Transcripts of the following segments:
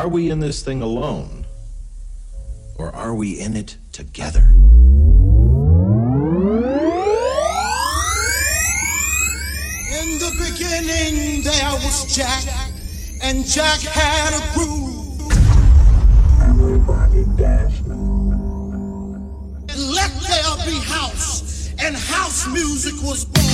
Are we in this thing alone? Or are we in it together? In the beginning, there was Jack, and Jack had a groove. Everybody dance Let there be house, and house music was born.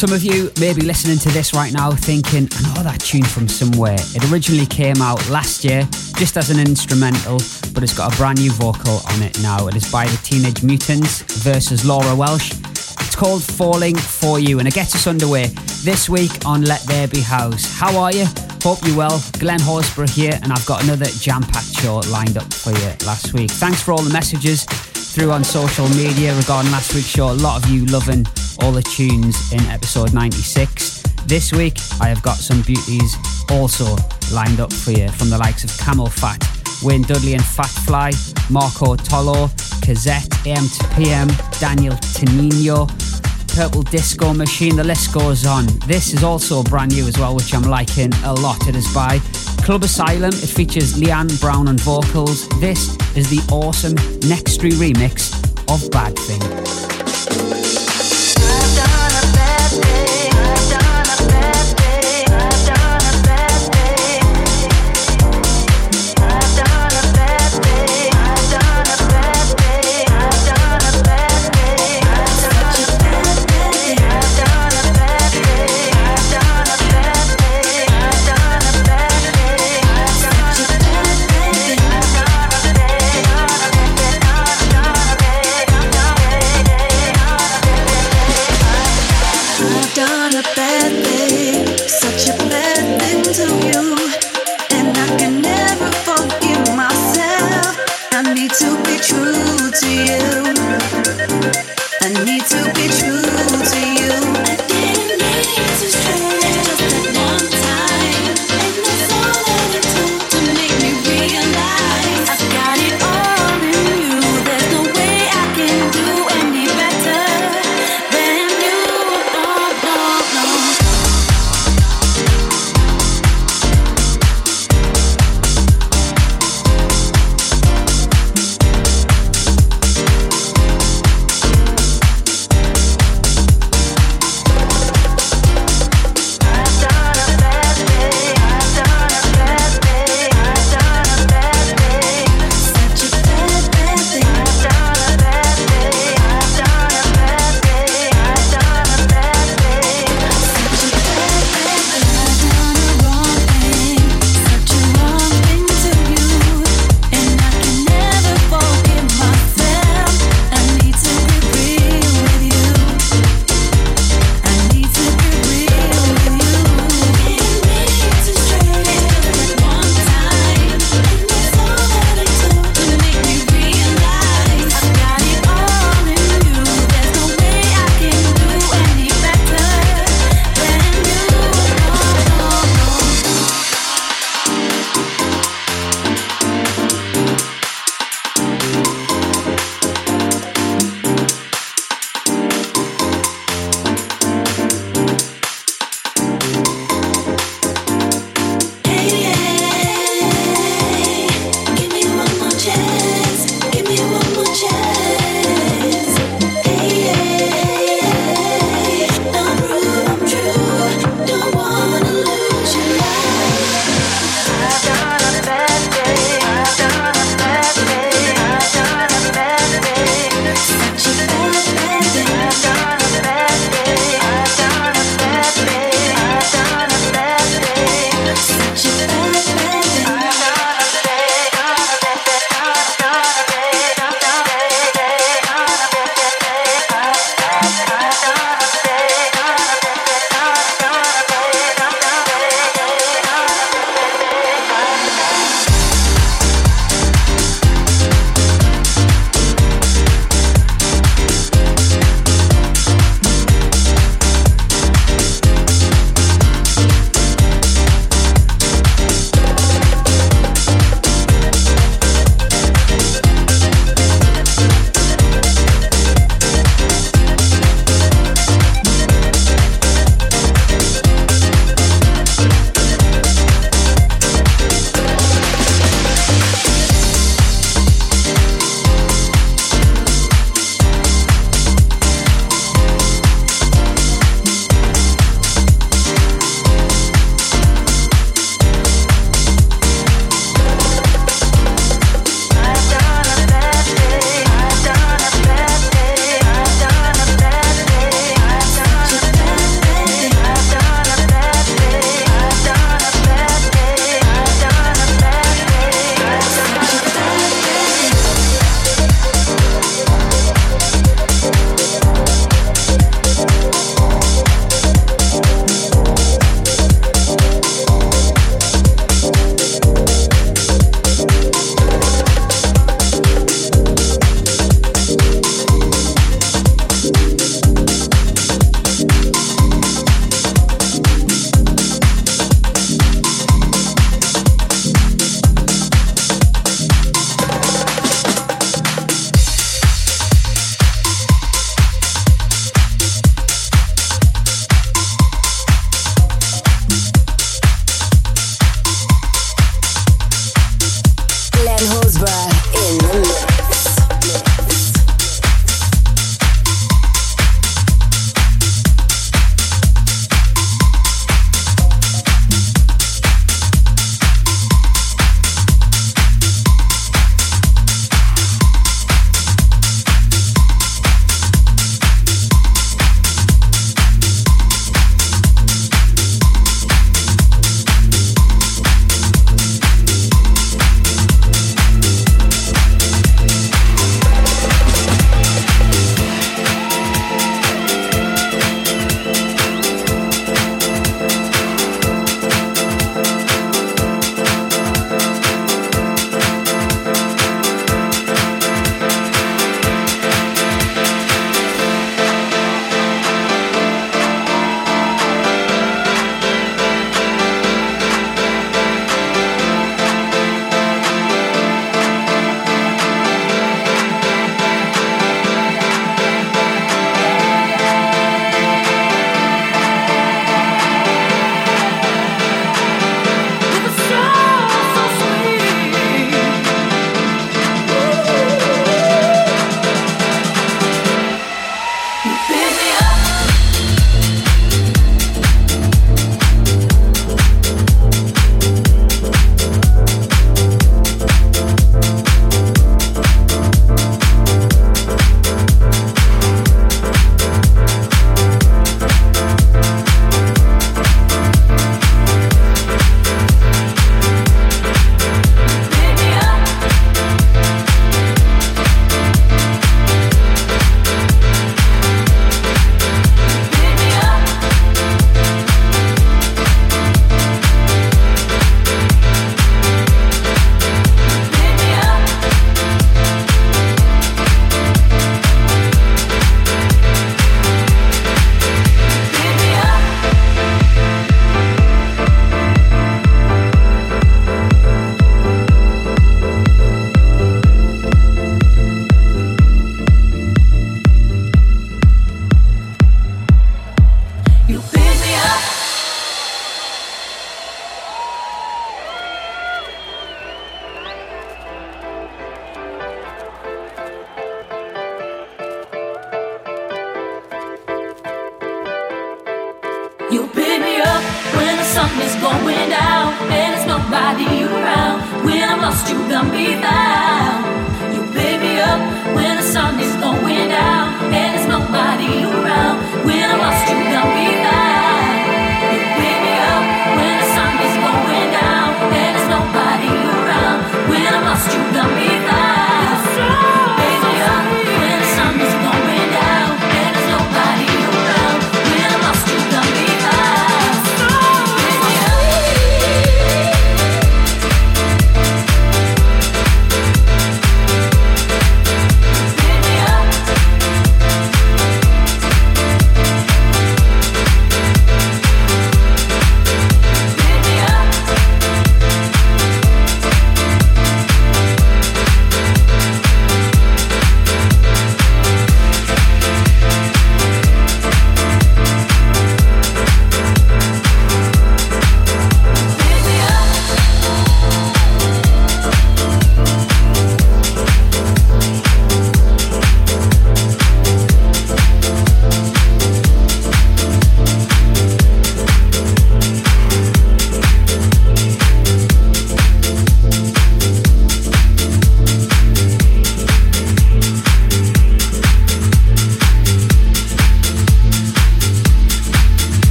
Some of you may be listening to this right now thinking, I know that tune from somewhere. It originally came out last year just as an instrumental, but it's got a brand new vocal on it now. It is by the Teenage Mutants versus Laura Welsh. It's called Falling For You and it gets us underway this week on Let There Be House. How are you? Hope you're well. Glen Horsborough here, and I've got another jam packed show lined up for you last week. Thanks for all the messages through on social media regarding last week's show. A lot of you loving all the tunes in episode 96. This week, I have got some beauties also lined up for you from the likes of CamelPhat, Wayne Dudley and Fat Fly, Marco Tolo, Kazette, AM to PM, Daniel Tenino, Purple Disco Machine, the list goes on. This is also brand new as well, which I'm liking a lot. It is by Club Asylum. It features Leanne Brown on vocals. This is the awesome Nextory remix of Bad Thing.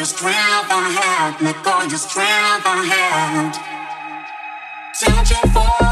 your strength I had. Let go your strength I had. Searching for.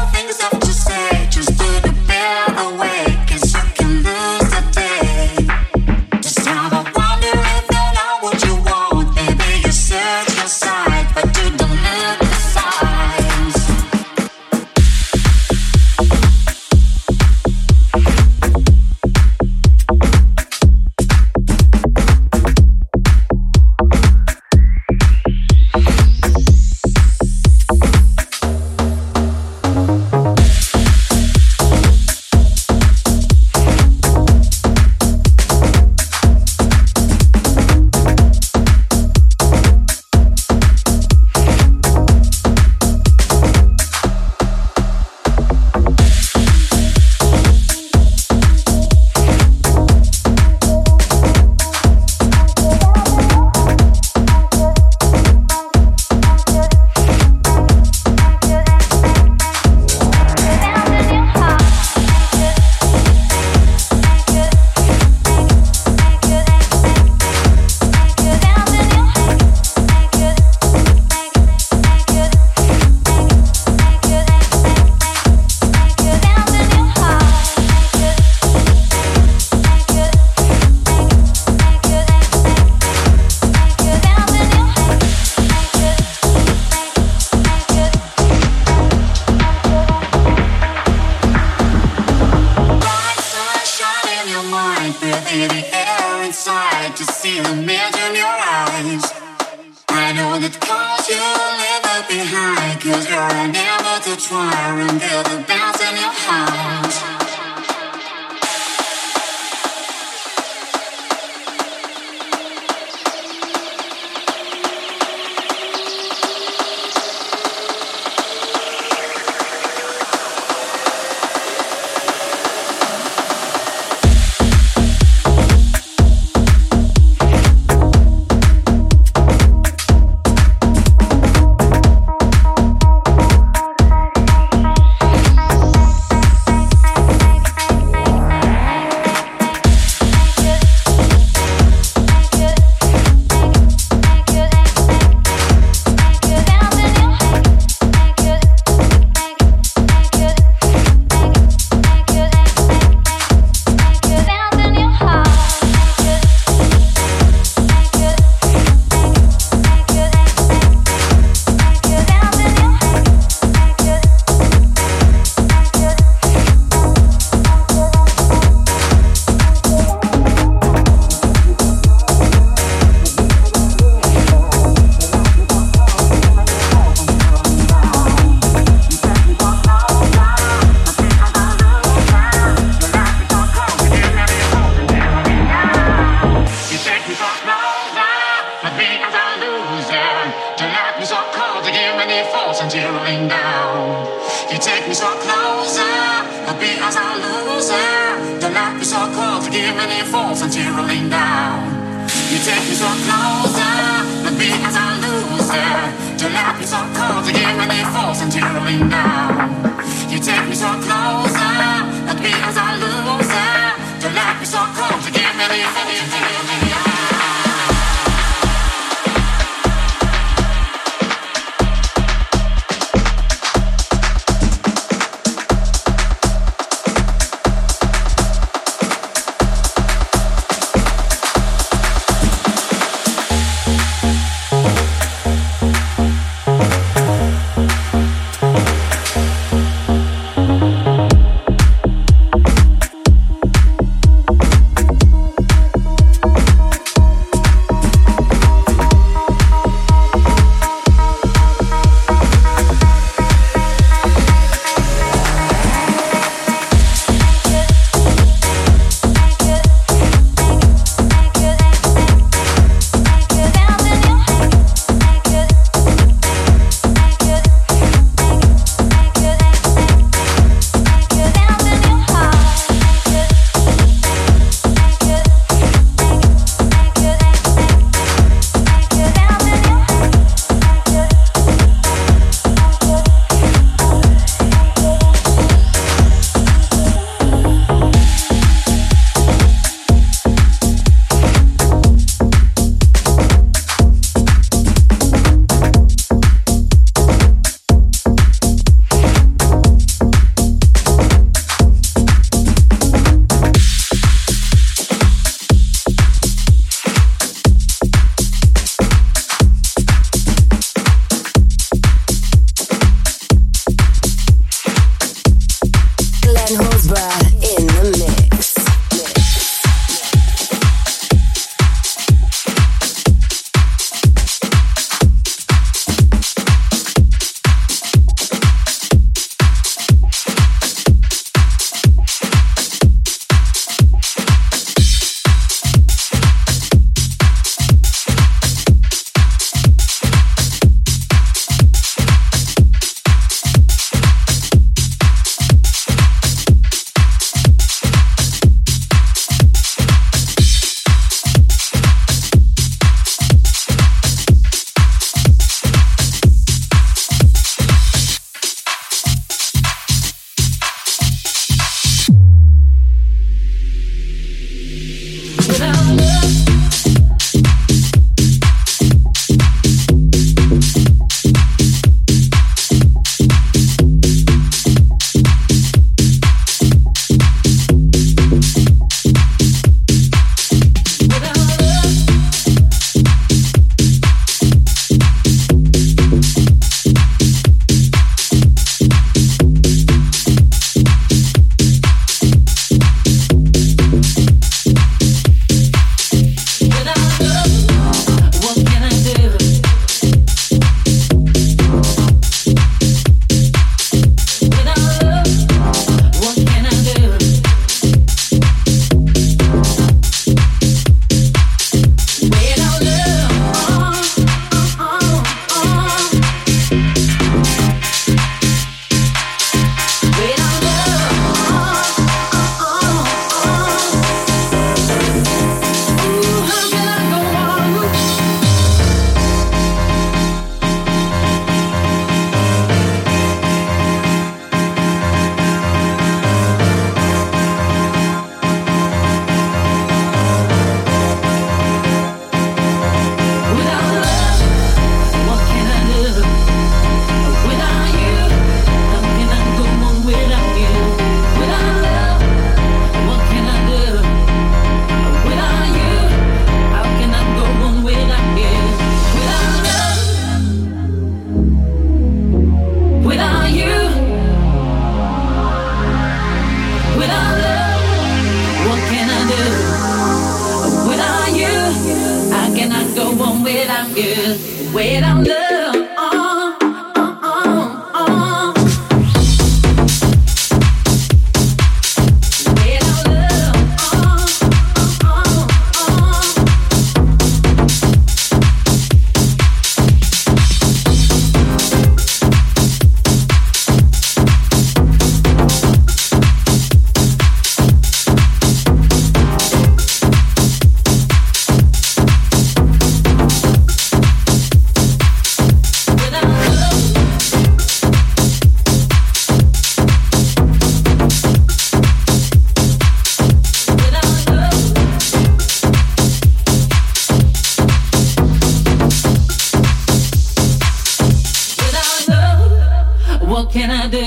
what can I do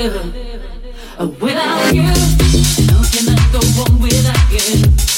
without you? How can I go on without you?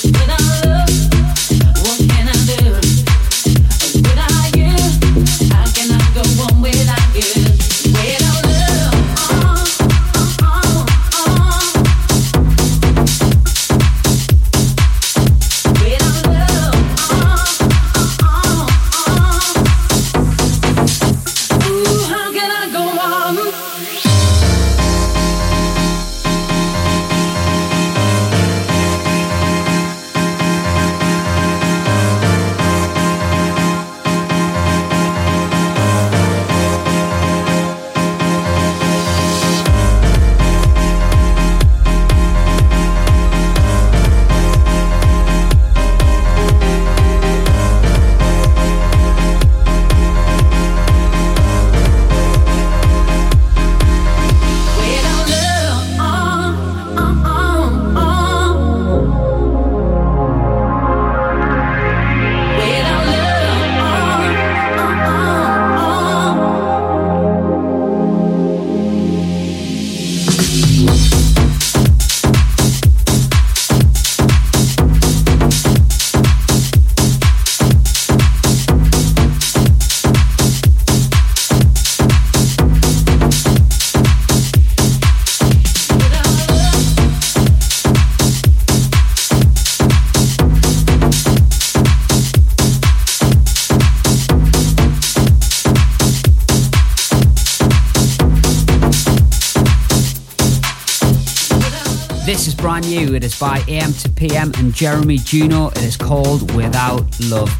You it is by AM to PM and Jeremy Juno. It is called Without Love.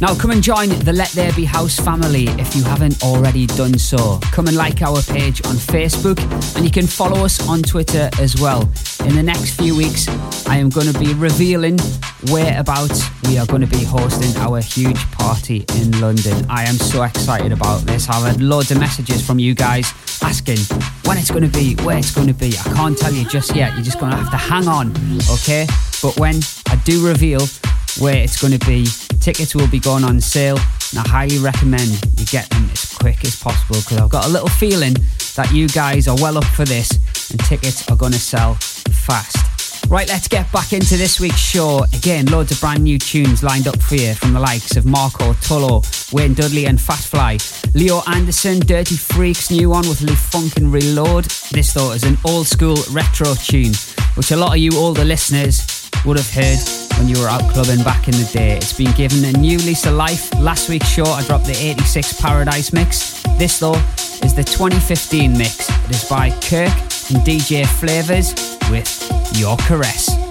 Now, come and join the Let There Be House family if you haven't already done so. Come and like our page on Facebook, and you can follow us on Twitter as well. In the next few weeks, I am going to be revealing whereabouts we are going to be hosting our huge party in London. I am so excited about this. I've had loads of messages from you guys asking when it's going to be, where it's going to be. I can't tell you just yet. You're just going to have to hang on, okay? But when I do reveal where it's going to be, tickets will be going on sale. And I highly recommend you get them as quick as possible because I've got a little feeling that you guys are well up for this and tickets are going to sell fast. Right, let's get back into this week's show. Again, loads of brand new tunes lined up for you from the likes of Marco Tullo, Wayne Dudley and Fat Fly. Leo Anderson, Dirty Freaks, new one with Lee Funk and Reload. This though is an old school retro tune, which a lot of you older listeners would have heard when you were out clubbing back in the day. It's been given a new lease of life. Last week's show, I dropped the 86 Paradise mix. This though is the 2015 mix. It is by Kirk and DJ Flavours with Your Caress.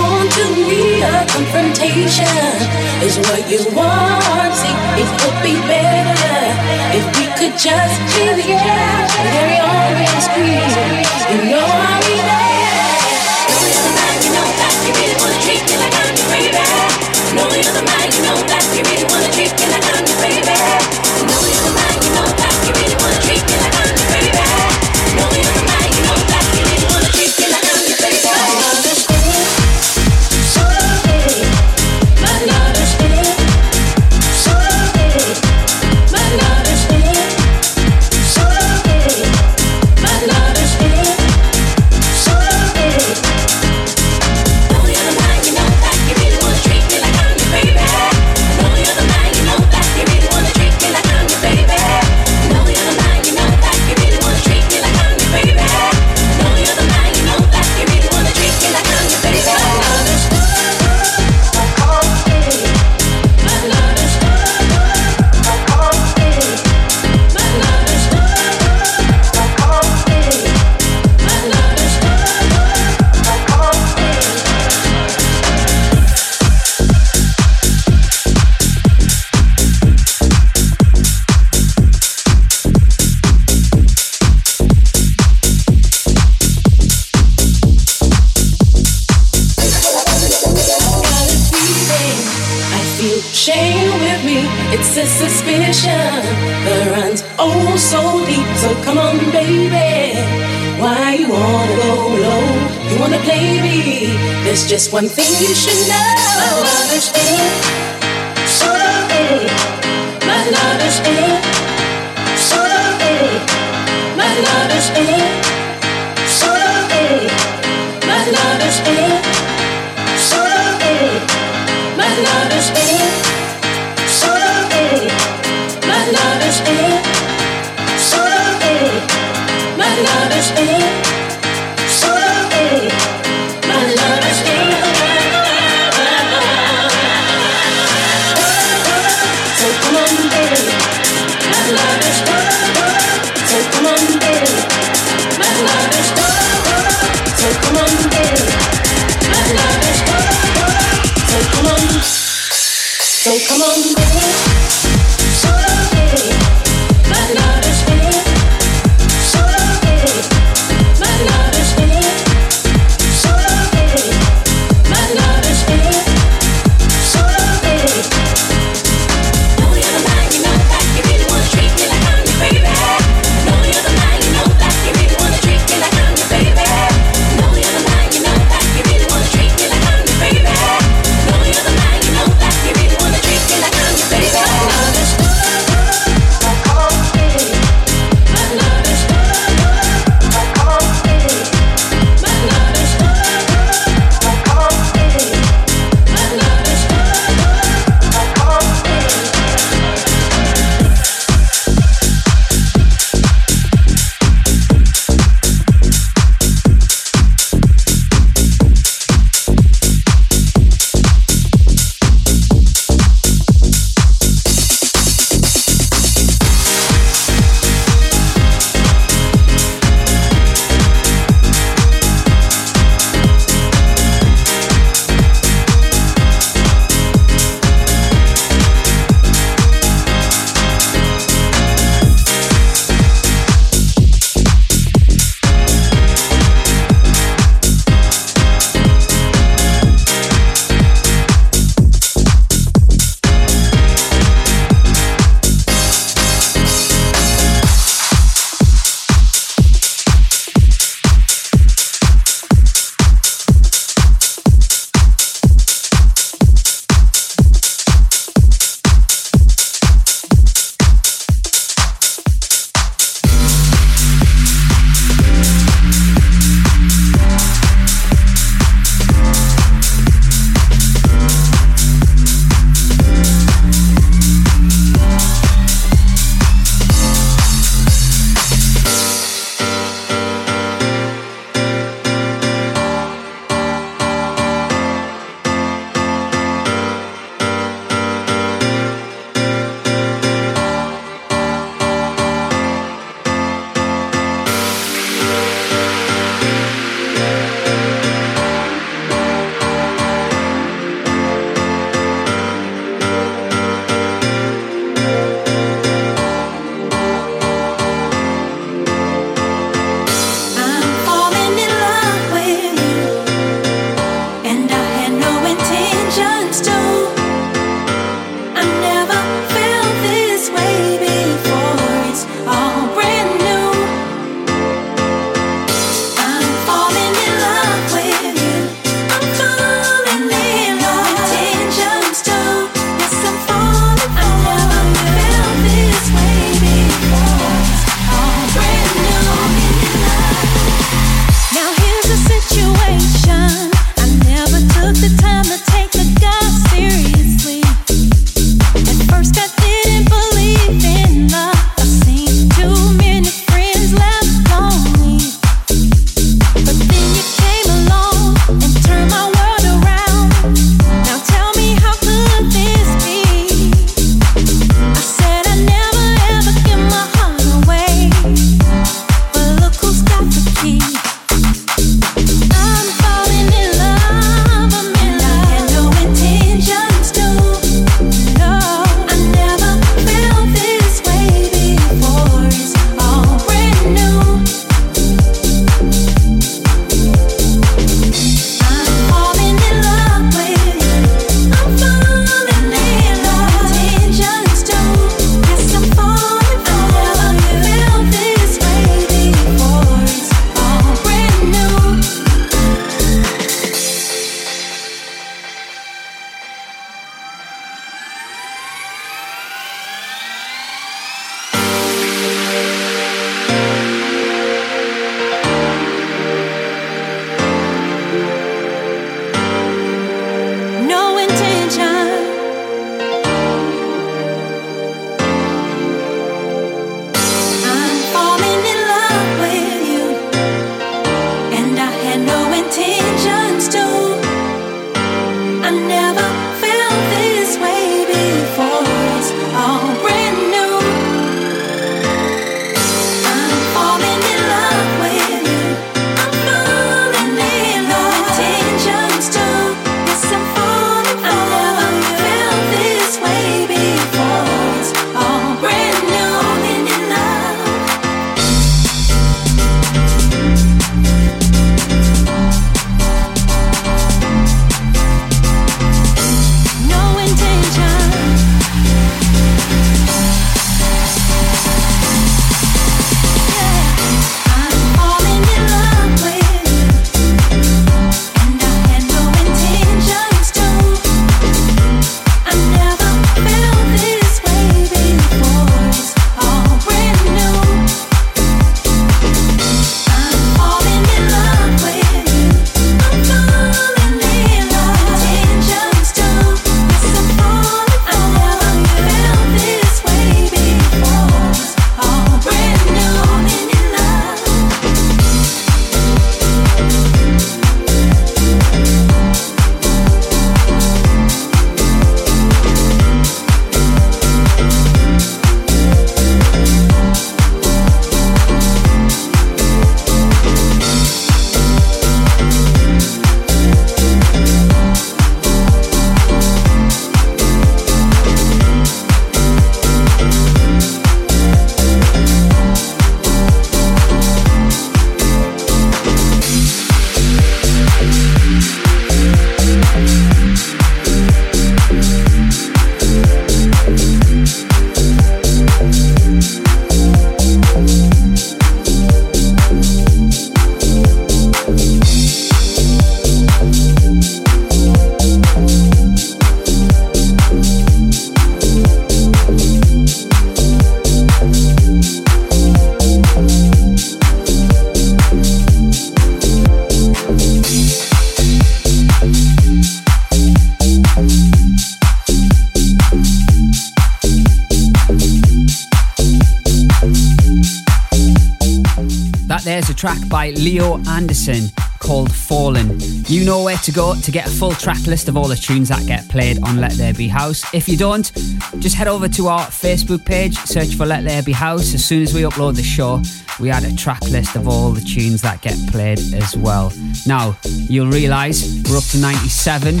Leo Anderson called Fallen. You know where to go to get a full track list of all the tunes that get played on Let There Be House. If you don't, just head over to our Facebook page, search for Let There Be House. As soon as we upload the show, we add a track list of all the tunes that get played as well. Now, you'll realise we're up to 97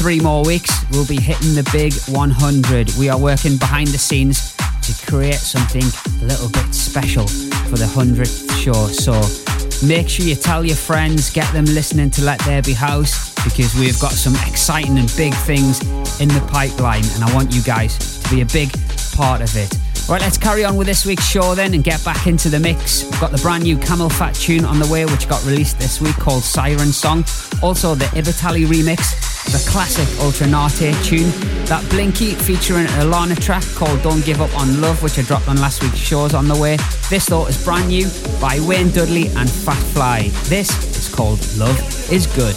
three more weeks, we'll be hitting the big 100. We are working behind the scenes to create something a little bit special for the 100th show. So make sure you tell your friends, get them listening to Let There Be House because we've got some exciting and big things in the pipeline, and I want you guys to be a big part of it. Right, let's carry on with this week's show then and get back into the mix. We've got the brand new CamelPhat tune on the way, which got released this week called Siren Song. Also, the Ivitali remix, the classic Ultra tune. That Blinky featuring Alana track called Don't Give Up on Love, which I dropped on last week's shows on the way. This though is brand new by Wayne Dudley and Fat Fly. This is called Love is Good.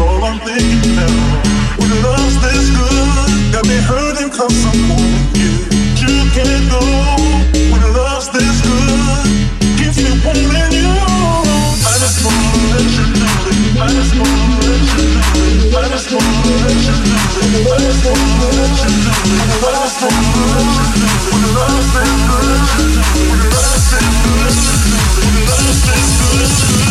all I'm thinking. When love's this good, got me hurting cause I'm wanting you. You can't go when love's this good. Keeps me wanting you. I just wanna let you know, it. I just wanna let you know, it. I just wanna let you know, it. I just wanna let you know. it. I just wanna let you do it. When love's this good, when love's this good, when love's this good.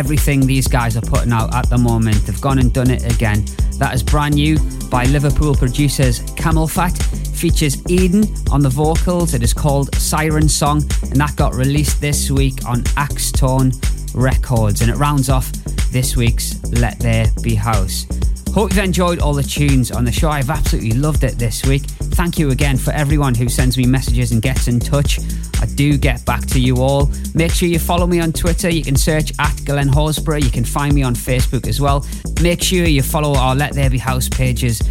Everything these guys are putting out at the moment. They've gone and done it again. That is brand new by Liverpool producers CamelPhat. Features Eden on the vocals. It is called Siren Song, and that got released this week on Axtone Records. And it rounds off this week's Let There Be House. Hope you've enjoyed all the tunes on the show. I've absolutely loved it this week. Thank you again for everyone who sends me messages and gets in touch. Do get back to you all. Make sure you follow me on Twitter. You can search at Glen Horsborough. You can find me on Facebook as well. Make sure you follow our Let There Be House pages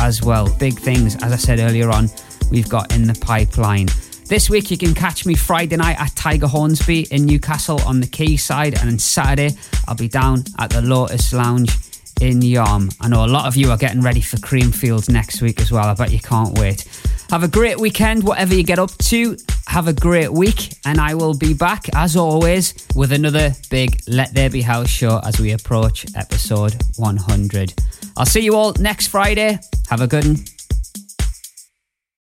as well. Big things, as I said earlier on, we've got in the pipeline. This week you can catch me Friday night at Tiger Hornsby in Newcastle on the Quayside, and on Saturday I'll be down at the Lotus Lounge in Yarm. I know a lot of you are getting ready for Creamfields next week as well. I bet you can't wait. Have a great weekend, whatever you get up to. Have a great week, and I will be back as always with another big Let There Be House show as we approach episode 100. I'll see you all next Friday. Have a good one.